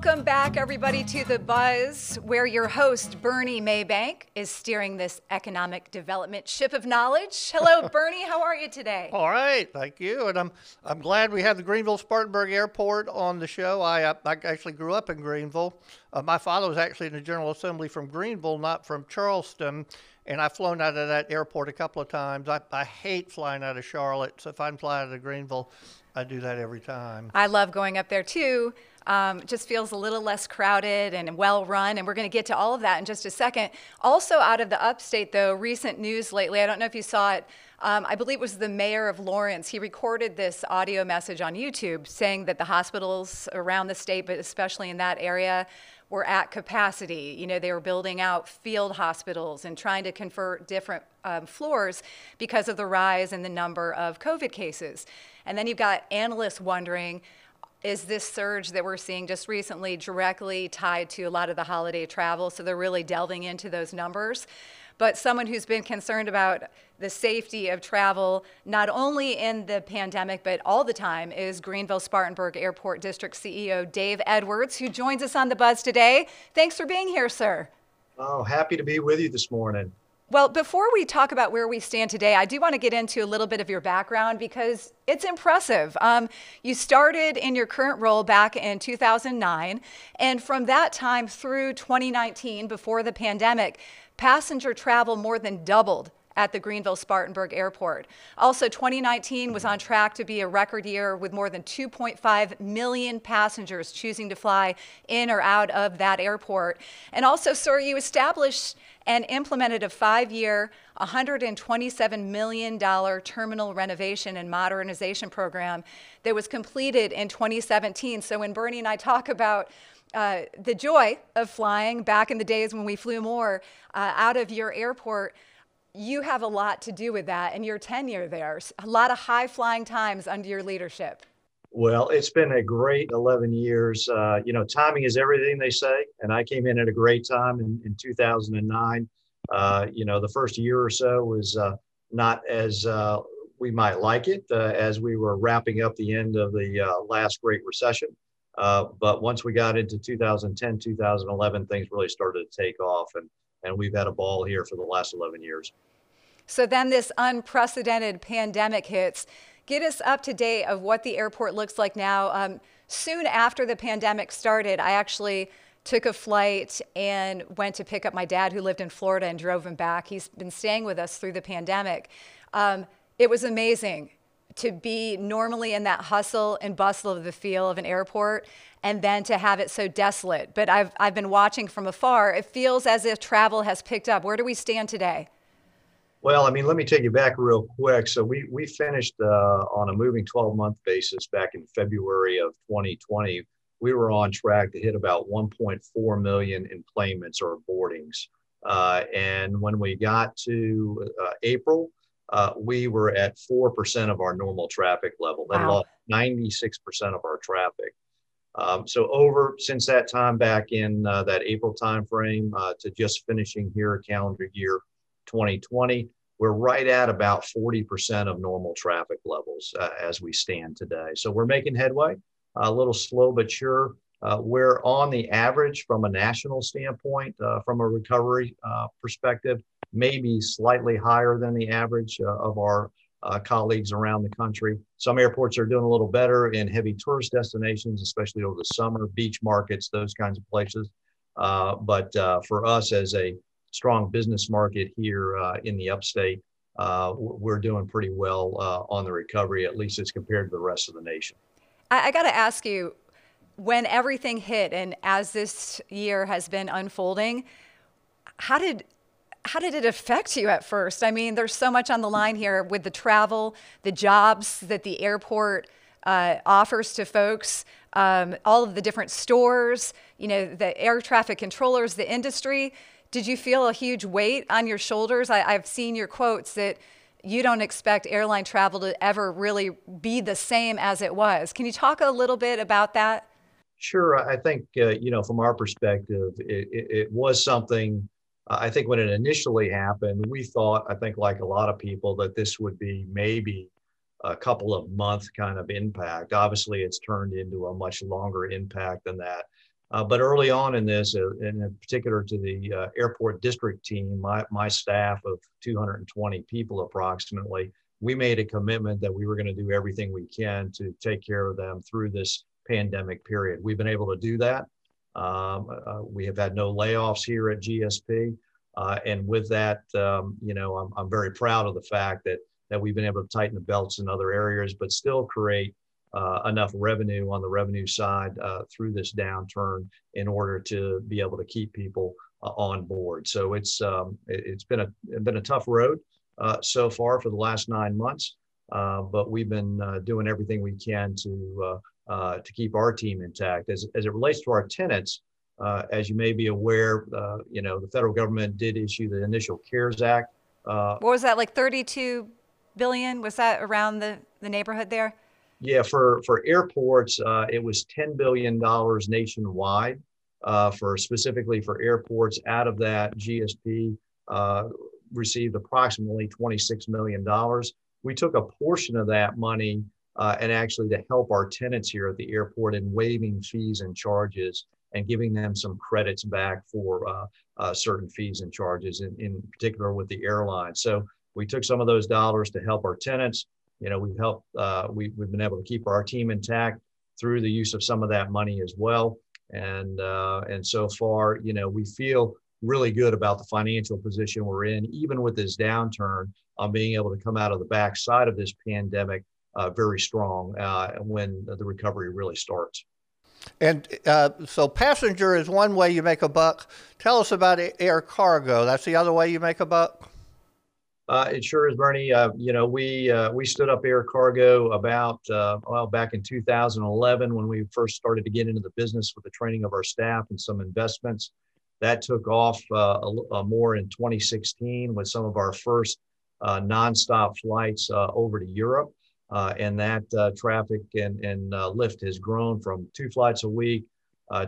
Welcome back, everybody, to The Buzz, where your host, Burnie Maybank, is steering this economic development ship of knowledge. Hello, Burnie. How are you today? All right, thank you. And I'm I'm glad we have the Greenville Spartanburg Airport on the show. I, uh, I actually grew up in Greenville. Uh, my father was actually in the General Assembly from Greenville, not from Charleston. And I've flown out of that airport a couple of times. I, I hate flying out of Charlotte. So if I'm flying out of Greenville, I do that every time. I love going up there too. Um, just feels a little less crowded and well run. And we're going to get to all of that in just a second. Also, out of the upstate, though, recent news lately, I don't know if you saw it. Um, I believe it was the mayor of Laurens. He recorded this audio message on YouTube saying that the hospitals around the state, but especially in that area, were at capacity. You know, they were building out field hospitals and trying to convert different um, floors because of the rise in the number of COVID cases. And then you've got analysts wondering is this surge that we're seeing just recently directly tied to a lot of the holiday travel? So they're really delving into those numbers. But someone who's been concerned about the safety of travel, not only in the pandemic, but all the time, is Greenville Spartanburg Airport District CEO Dave Edwards, who joins us on the buzz today. Thanks for being here, sir. Oh, happy to be with you this morning. Well, before we talk about where we stand today, I do want to get into a little bit of your background because it's impressive. Um, you started in your current role back in 2009, and from that time through 2019, before the pandemic, passenger travel more than doubled at the Greenville Spartanburg Airport. Also, 2019 was on track to be a record year with more than 2.5 million passengers choosing to fly in or out of that airport. And also, sir, you established and implemented a five year, $127 million terminal renovation and modernization program that was completed in 2017. So, when Burnie and I talk about uh, the joy of flying back in the days when we flew more uh, out of your airport, you have a lot to do with that and your tenure there. A lot of high flying times under your leadership. Well, it's been a great 11 years. Uh, you know, timing is everything they say. And I came in at a great time in, in 2009. Uh, you know, the first year or so was uh, not as uh, we might like it uh, as we were wrapping up the end of the uh, last great recession. but once we got into 2010, 2011, things really started to take off. And and we've had a ball here for the last 11 years. So then this unprecedented pandemic hits. Get us up to date of what the airport looks like now. Um, soon after the pandemic started, I actually took a flight and went to pick up my dad who lived in Florida and drove him back. He's been staying with us through the pandemic. Um, it was amazing to be normally in that hustle and bustle of the feel of an airport and then to have it so desolate. But I've, I've been watching from afar. It feels as if travel has picked up. Where do we stand today? Well, I mean, let me take you back real quick. So we we finished uh, on a moving 12 month basis back in February of 2020. We were on track to hit about 1.4 million enplanements or boardings. Uh, and when we got to uh, April, uh, we were at 4% of our normal traffic level. That wow. lost 96% of our traffic. Um, so over since that time back in uh, that April timeframe uh, to just finishing here calendar year 2020, we're right at about 40% of normal traffic levels uh, as we stand today. So we're making headway, a little slow but sure. Uh, we're on the average from a national standpoint, uh, from a recovery uh, perspective, maybe slightly higher than the average of our uh, colleagues around the country. Some airports are doing a little better in heavy tourist destinations, especially over the summer, beach markets, those kinds of places. Uh, but uh, for us as a strong business market here uh, in the upstate, uh, we're doing pretty well uh, on the recovery, at least as compared to the rest of the nation. I, I got to ask you, when everything hit and as this year has been unfolding, how did how did it affect you at first? I mean, there's so much on the line here with the travel, the jobs that the airport uh, offers to folks, um, all of the different stores, you know, the air traffic controllers, the industry. Did you feel a huge weight on your shoulders? I, I've seen your quotes that you don't expect airline travel to ever really be the same as it was. Can you talk a little bit about that? Sure. I think, uh, you know, from our perspective, it, it, it was something I think when it initially happened, we thought, I think, like a lot of people, that this would be maybe a couple of month kind of impact. Obviously, it's turned into a much longer impact than that. Uh, but early on in this, uh, in particular to the uh, airport district team, my, my staff of 220 people approximately, we made a commitment that we were going to do everything we can to take care of them through this pandemic period. We've been able to do that. Um, uh, we have had no layoffs here at GSP. Uh, and with that, um, you know, I'm, I'm very proud of the fact that, that we've been able to tighten the belts in other areas, but still create uh, enough revenue on the revenue side uh, through this downturn in order to be able to keep people uh, on board. So it's um, it, has been a been a tough road uh, so far for the last nine months, but we've been doing everything we can to to keep our team intact. As as it relates to our tenants, as you may be aware, you know the federal government did issue the initial CARES Act. what was that like? Thirty-two billion? Was that around the the neighborhood there? Yeah, for for airports, uh, it was ten billion dollars nationwide. Uh, for specifically for airports, out of that, GSP uh, received approximately twenty six million dollars. We took a portion of that money uh, and actually to help our tenants here at the airport in waiving fees and charges and giving them some credits back for uh, uh, certain fees and charges, in, in particular with the airline. So we took some of those dollars to help our tenants you know, we've helped, uh, we, we've been able to keep our team intact through the use of some of that money as well. And, uh, and so far, you know, we feel really good about the financial position we're in, even with this downturn on being able to come out of the backside of this pandemic uh, very strong uh, when the recovery really starts. And uh, so, passenger is one way you make a buck. Tell us about air cargo. That's the other way you make a buck. Uh, it sure is, Burnie. Uh, you know, we uh, we stood up air cargo about uh, well back in 2011 when we first started to get into the business with the training of our staff and some investments. That took off uh, a, a more in 2016 with some of our first uh, nonstop flights over to Europe, and that traffic and and lift has grown from two flights a week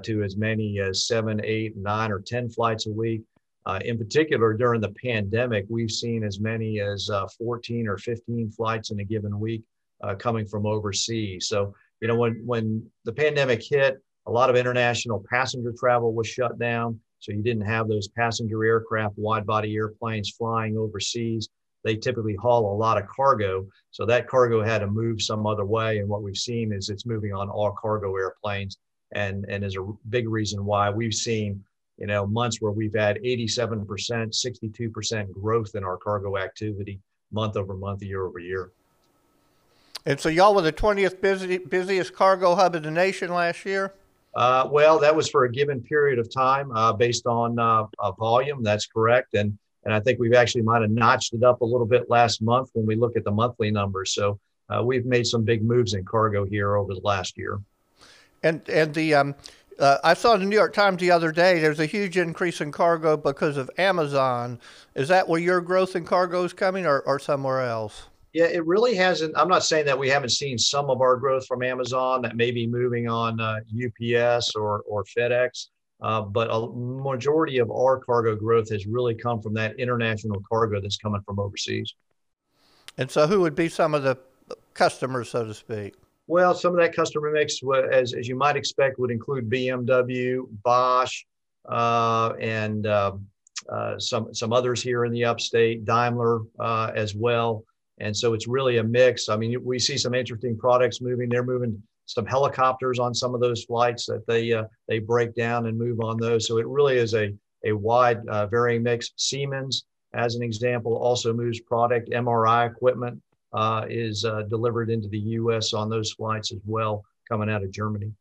to as many as seven, eight, nine, or ten flights a week. Uh, in particular, during the pandemic, we've seen as many as uh, 14 or 15 flights in a given week uh, coming from overseas. So, you know, when, when the pandemic hit, a lot of international passenger travel was shut down. So you didn't have those passenger aircraft, wide body airplanes flying overseas. They typically haul a lot of cargo. So that cargo had to move some other way. And what we've seen is it's moving on all cargo airplanes. And, and is a big reason why we've seen you know, months where we've had 87%, 62% growth in our cargo activity month over month, year over year. And so y'all were the 20th busy, busiest cargo hub in the nation last year? Uh, well, that was for a given period of time uh, based on uh, volume. That's correct. And, and I think we've actually might have notched it up a little bit last month when we look at the monthly numbers. So uh, we've made some big moves in cargo here over the last year. And, and the, um, uh, I saw in the New York Times the other day there's a huge increase in cargo because of Amazon. Is that where your growth in cargo is coming or, or somewhere else? Yeah, it really hasn't. I'm not saying that we haven't seen some of our growth from Amazon that may be moving on uh, UPS or, or FedEx, uh, but a majority of our cargo growth has really come from that international cargo that's coming from overseas. And so, who would be some of the customers, so to speak? Well, some of that customer mix, as, as you might expect, would include BMW, Bosch, uh, and uh, uh, some some others here in the upstate, Daimler uh, as well. And so it's really a mix. I mean, we see some interesting products moving. They're moving some helicopters on some of those flights that they uh, they break down and move on those. So it really is a a wide uh, varying mix. Siemens, as an example, also moves product, MRI equipment uh, is uh, delivered into the U.S. on those flights as well, coming out of Germany.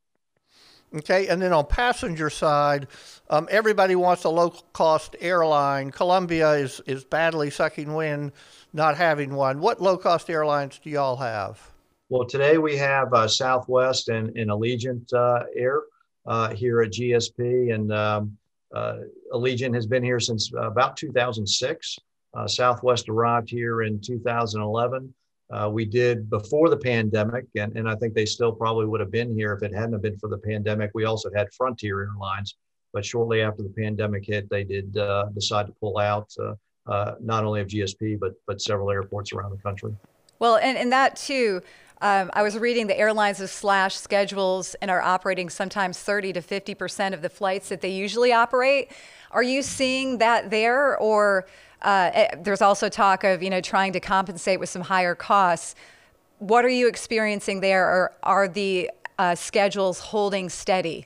Okay, and then on passenger side, um, everybody wants a low cost airline. Columbia is, is badly sucking wind, not having one. What low cost airlines do y'all have? Well, today we have uh, Southwest and, and Allegiant uh, Air uh, here at GSP, and um, uh, Allegiant has been here since about 2006. Southwest arrived here in 2011 uh, we did before the pandemic, and, and I think they still probably would have been here if it hadn't have been for the pandemic. We also had Frontier Airlines, but shortly after the pandemic hit, they did uh, decide to pull out uh, uh not only of GSP but but several airports around the country. Well, and, and that too, Um, I was reading the airlines have slashed schedules and are operating sometimes 30 to 50 percent of the flights that they usually operate. Are you seeing that there, or uh, eh, there's also talk of you know trying to compensate with some higher costs? What are you experiencing there, or are the uh, schedules holding steady?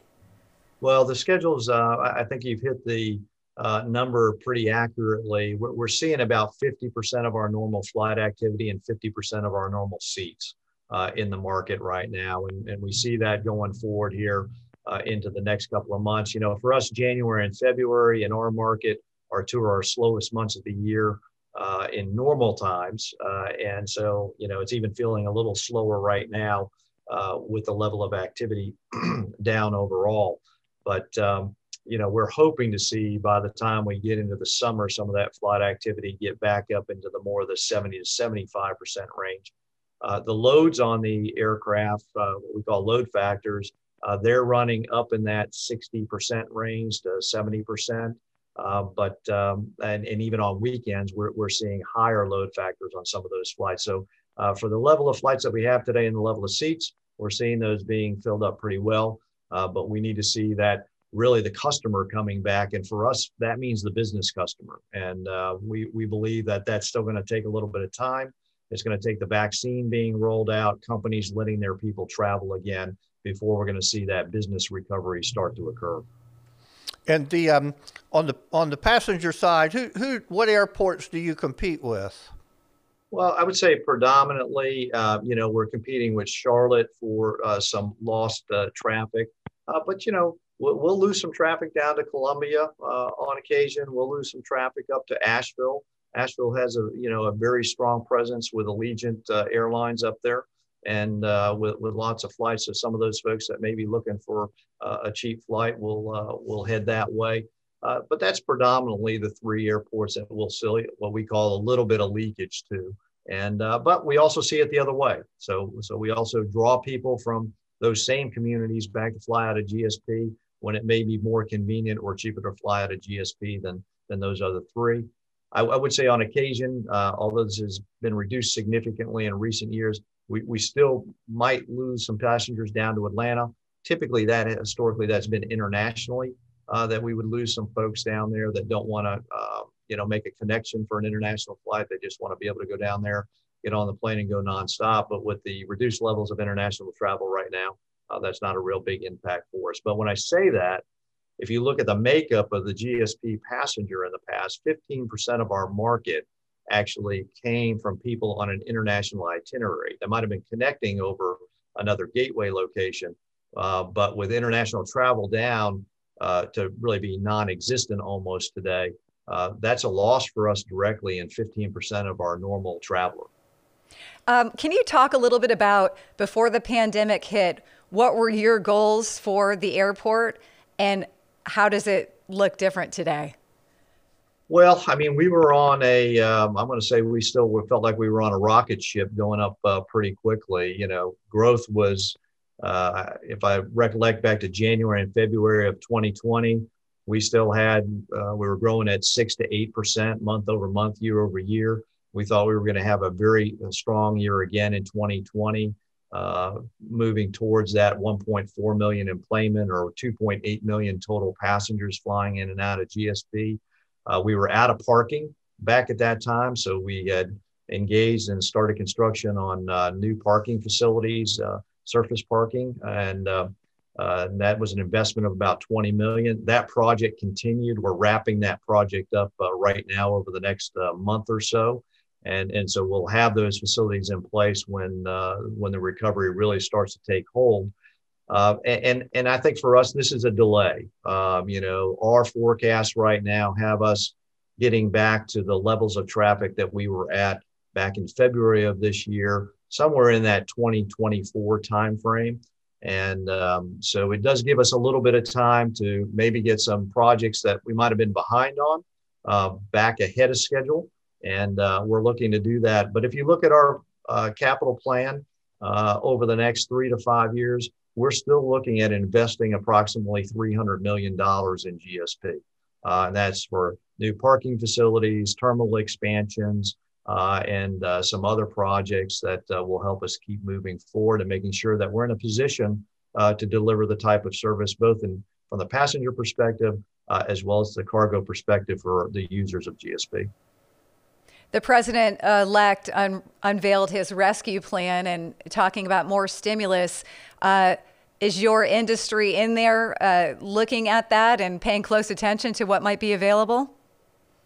Well, the schedules, uh, I think you've hit the uh, number pretty accurately. We're, we're, seeing about 50% of our normal flight activity and 50% of our normal seats uh, in the market right now. And, and we see that going forward here uh, into the next couple of months. You know, for us, January and February in our market are two of our slowest months of the year. Uh, in normal times. Uh, and so, you know, it's even feeling a little slower right now uh, with the level of activity down overall. But, um, you know, we're hoping to see by the time we get into the summer, some of that flight activity get back up into the more the 70 to 75% range. Uh, the loads on the aircraft, uh, what we call load factors, uh, they're running up in that 60% range to 70%. Uh, but um, and, and even on weekends, we're, we're seeing higher load factors on some of those flights. So uh, for the level of flights that we have today and the level of seats, we're seeing those being filled up pretty well. But we need to see that really the customer coming back, and for us, that means the business customer. And we we believe that that's still going to take a little bit of time. It's going to take the vaccine being rolled out, companies letting their people travel again before we're going to see that business recovery start to occur. And the um, on the on the passenger side, who who what airports do you compete with? Well, I would say predominantly, uh, you know, we're competing with Charlotte for uh, some lost uh, traffic, uh, but you know, we'll, we'll, lose some traffic down to Columbia uh, on occasion. We'll lose some traffic up to Asheville. Asheville has a you know a very strong presence with Allegiant uh, Airlines up there and uh, with, with lots of flights. So some of those folks that may be looking for uh, a cheap flight will uh, will head that way. Uh, but that's predominantly the three airports that we'll see what we call a little bit of leakage to. And uh, but we also see it the other way. So so we also draw people from those same communities back to fly out of GSP when it may be more convenient or cheaper to fly out of GSP than than those other three. I, I would say on occasion, uh, although this has been reduced significantly in recent years, we, we still might lose some passengers down to Atlanta. Typically, that historically that's been internationally uh, that we would lose some folks down there that don't want to, uh, you know, make a connection for an international flight. They just want to be able to go down there, get on the plane, and go nonstop. But with the reduced levels of international travel right now, uh, that's not a real big impact for us. But when I say that, if you look at the makeup of the GSP passenger in the past, 15% of our market actually came from people on an international itinerary that might have been connecting over another gateway location. Uh, but with international travel down uh, to really be non existent almost today, uh, that's a loss for us directly in 15% of our normal traveler. Um, can you talk a little bit about before the pandemic hit, what were your goals for the airport and how does it look different today? Well, I mean, we were on a. am going to say we still felt like we were on a rocket ship going up uh, pretty quickly. You know, growth was, uh, if I recollect back to January and February of 2020, we still had, uh, we were growing at six to 8% month over month, year over year. We thought we were going to have a very uh, strong year again in 2020. Uh, moving towards that 1.4 million enplanement or 2.8 million total passengers flying in and out of GSP. Uh, we were out of parking back at that time, so we had engaged and started construction on uh, new parking facilities, uh, surface parking, and, uh, and, that was an investment of about 20 million. That project continued. We're wrapping that project up right now over the next month or so. And, and so we'll have those facilities in place when when the recovery really starts to take hold. Uh, and and I think for us this is a delay. Um, you know, our forecasts right now have us getting back to the levels of traffic that we were at back in February of this year, somewhere in that 2024 timeframe. And um, so it does give us a little bit of time to maybe get some projects that we might have been behind on uh, back ahead of schedule. And uh, we're looking to do that. But if you look at our uh, capital plan uh, over the next three to five years, we're still looking at investing approximately $300 million in GSP. Uh, and that's for new parking facilities, terminal expansions, uh, and uh, some other projects that will help us keep moving forward and making sure that we're in a position to deliver the type of service both in from the passenger perspective as well as the cargo perspective for the users of GSP. The president elect un- unveiled his rescue plan and talking about more stimulus. Uh, is your industry in there uh, looking at that and paying close attention to what might be available?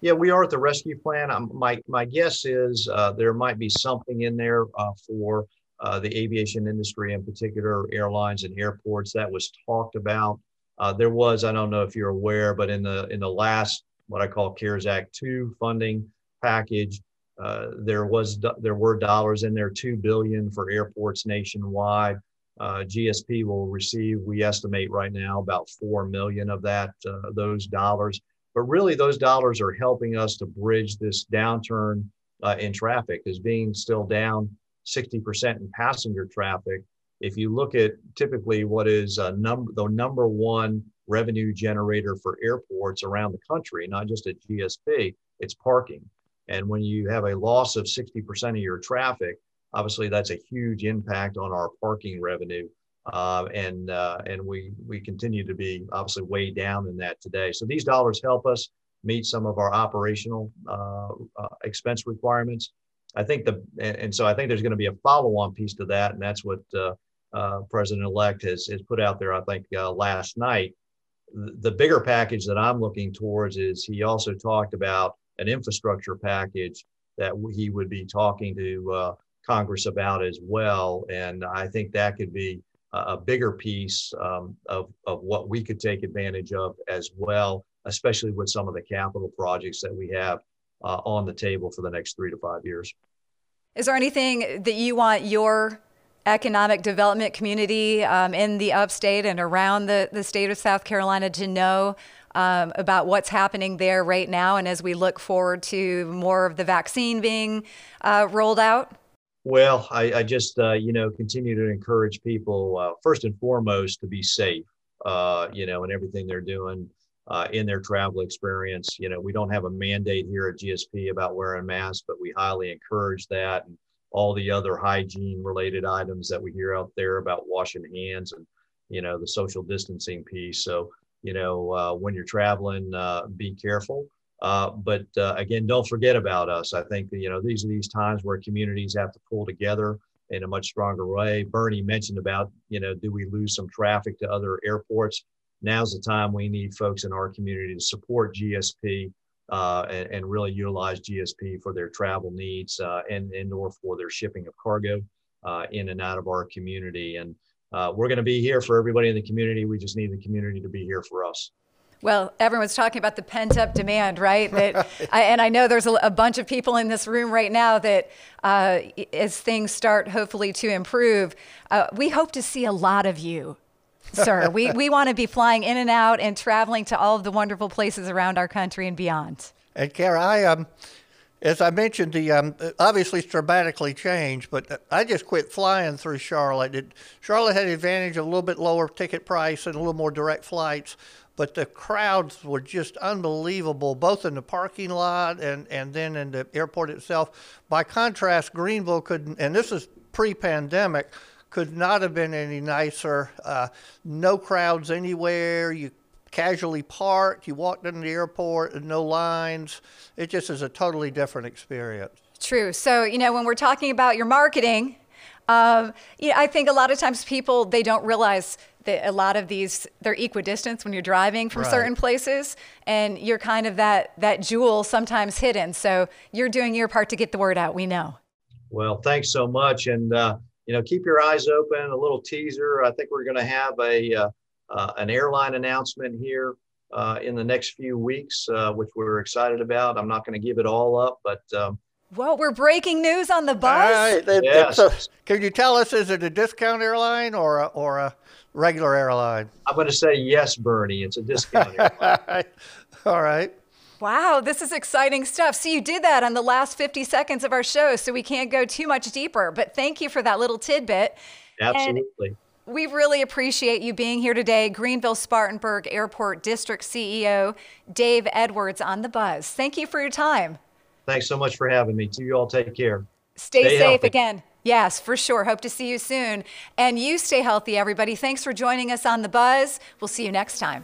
Yeah, we are at the rescue plan. Um, my my guess is uh, there might be something in there uh, for uh, the aviation industry, in particular, airlines and airports. That was talked about. Uh, there was, I don't know if you're aware, but in the in the last what I call CARES Act two funding package, uh, there was there were dollars in there, two billion for airports nationwide. Uh, GSP will receive, we estimate right now, about four million of that uh, those dollars. But really, those dollars are helping us to bridge this downturn uh, in traffic, as being still down 60% in passenger traffic. If you look at typically what is number the number one revenue generator for airports around the country, not just at GSP, it's parking. And when you have a loss of 60% of your traffic, obviously that's a huge impact on our parking revenue. Uh, and uh, and we we continue to be obviously way down in that today. So these dollars help us meet some of our operational uh, uh expense requirements. I think the and so I think there's going to be a follow-on piece to that, and that's what uh, uh, President-elect has has put out there. I think last night. The bigger package that I'm looking towards is he also talked about an infrastructure package that he would be talking to Congress about as well. And I think that could be a bigger piece um, of, of what we could take advantage of as well, especially with some of the capital projects that we have uh, on the table for the next three to five years. Is there anything that you want your economic development community um, in the upstate and around the, the state of South Carolina to know um, about what's happening there right now and as we look forward to more of the vaccine being uh, rolled out? Well, I, I just uh, you know continue to encourage people uh, first and foremost to be safe, uh, you know, in everything they're doing uh, in their travel experience. You know, we don't have a mandate here at GSP about wearing masks, but we highly encourage that and all the other hygiene related items that we hear out there about washing hands and you know the social distancing piece. So you know uh, when you're traveling, uh, be careful. Uh, but uh, again, don't forget about us. I think you know these are these times where communities have to pull together in a much stronger way. Burnie mentioned about you know do we lose some traffic to other airports? Now's the time we need folks in our community to support GSP uh, and, and, really utilize GSP for their travel needs uh, and and or for their shipping of cargo in and out of our community. And we're going to be here for everybody in the community. We just need the community to be here for us. Well, everyone's talking about the pent up demand, right? That, I, and I know there's a, a, bunch of people in this room right now that, uh, as things start hopefully to improve, uh, we hope to see a lot of you, sir. we we want to be flying in and out and traveling to all of the wonderful places around our country and beyond. And Kara, I um, as I mentioned, the um, obviously it's dramatically changed, but I just quit flying through Charlotte. It, Charlotte had the advantage of a little bit lower ticket price and a little more direct flights but the crowds were just unbelievable, both in the parking lot and, and then in the airport itself. By contrast, Greenville could, and this is pre pandemic, could not have been any nicer. Uh, no crowds anywhere. You casually parked, you walked into the airport, and no lines. It just is a totally different experience. True. So, you know, when we're talking about your marketing, um, yeah, I think a lot of times people they don't realize that a lot of these they're equidistant when you're driving from right. certain places, and you're kind of that that jewel sometimes hidden. So you're doing your part to get the word out. We know. Well, thanks so much, and uh, you know, keep your eyes open. A little teaser. I think we're going to have a uh, an airline announcement here uh, in the next few weeks, uh, which we're excited about. I'm not going to give it all up, but um, well, we're breaking news on the buzz. Right. yes. A, can you tell us, is it a discount airline or a, or a regular airline? I'm going to say yes, Burnie. It's a discount airline. All right. Wow, this is exciting stuff. So you did that on the last 50 seconds of our show, so we can't go too much deeper. But thank you for that little tidbit. Absolutely. And we really appreciate you being here today. Greenville Spartanburg Airport District CEO Dave Edwards on the buzz. Thank you for your time. Thanks so much for having me. To you all take care. Stay, Stay safe healthy. again. Yes, for sure. Hope to see you soon. And you stay healthy, everybody. Thanks for joining us on The Buzz. We'll see you next time.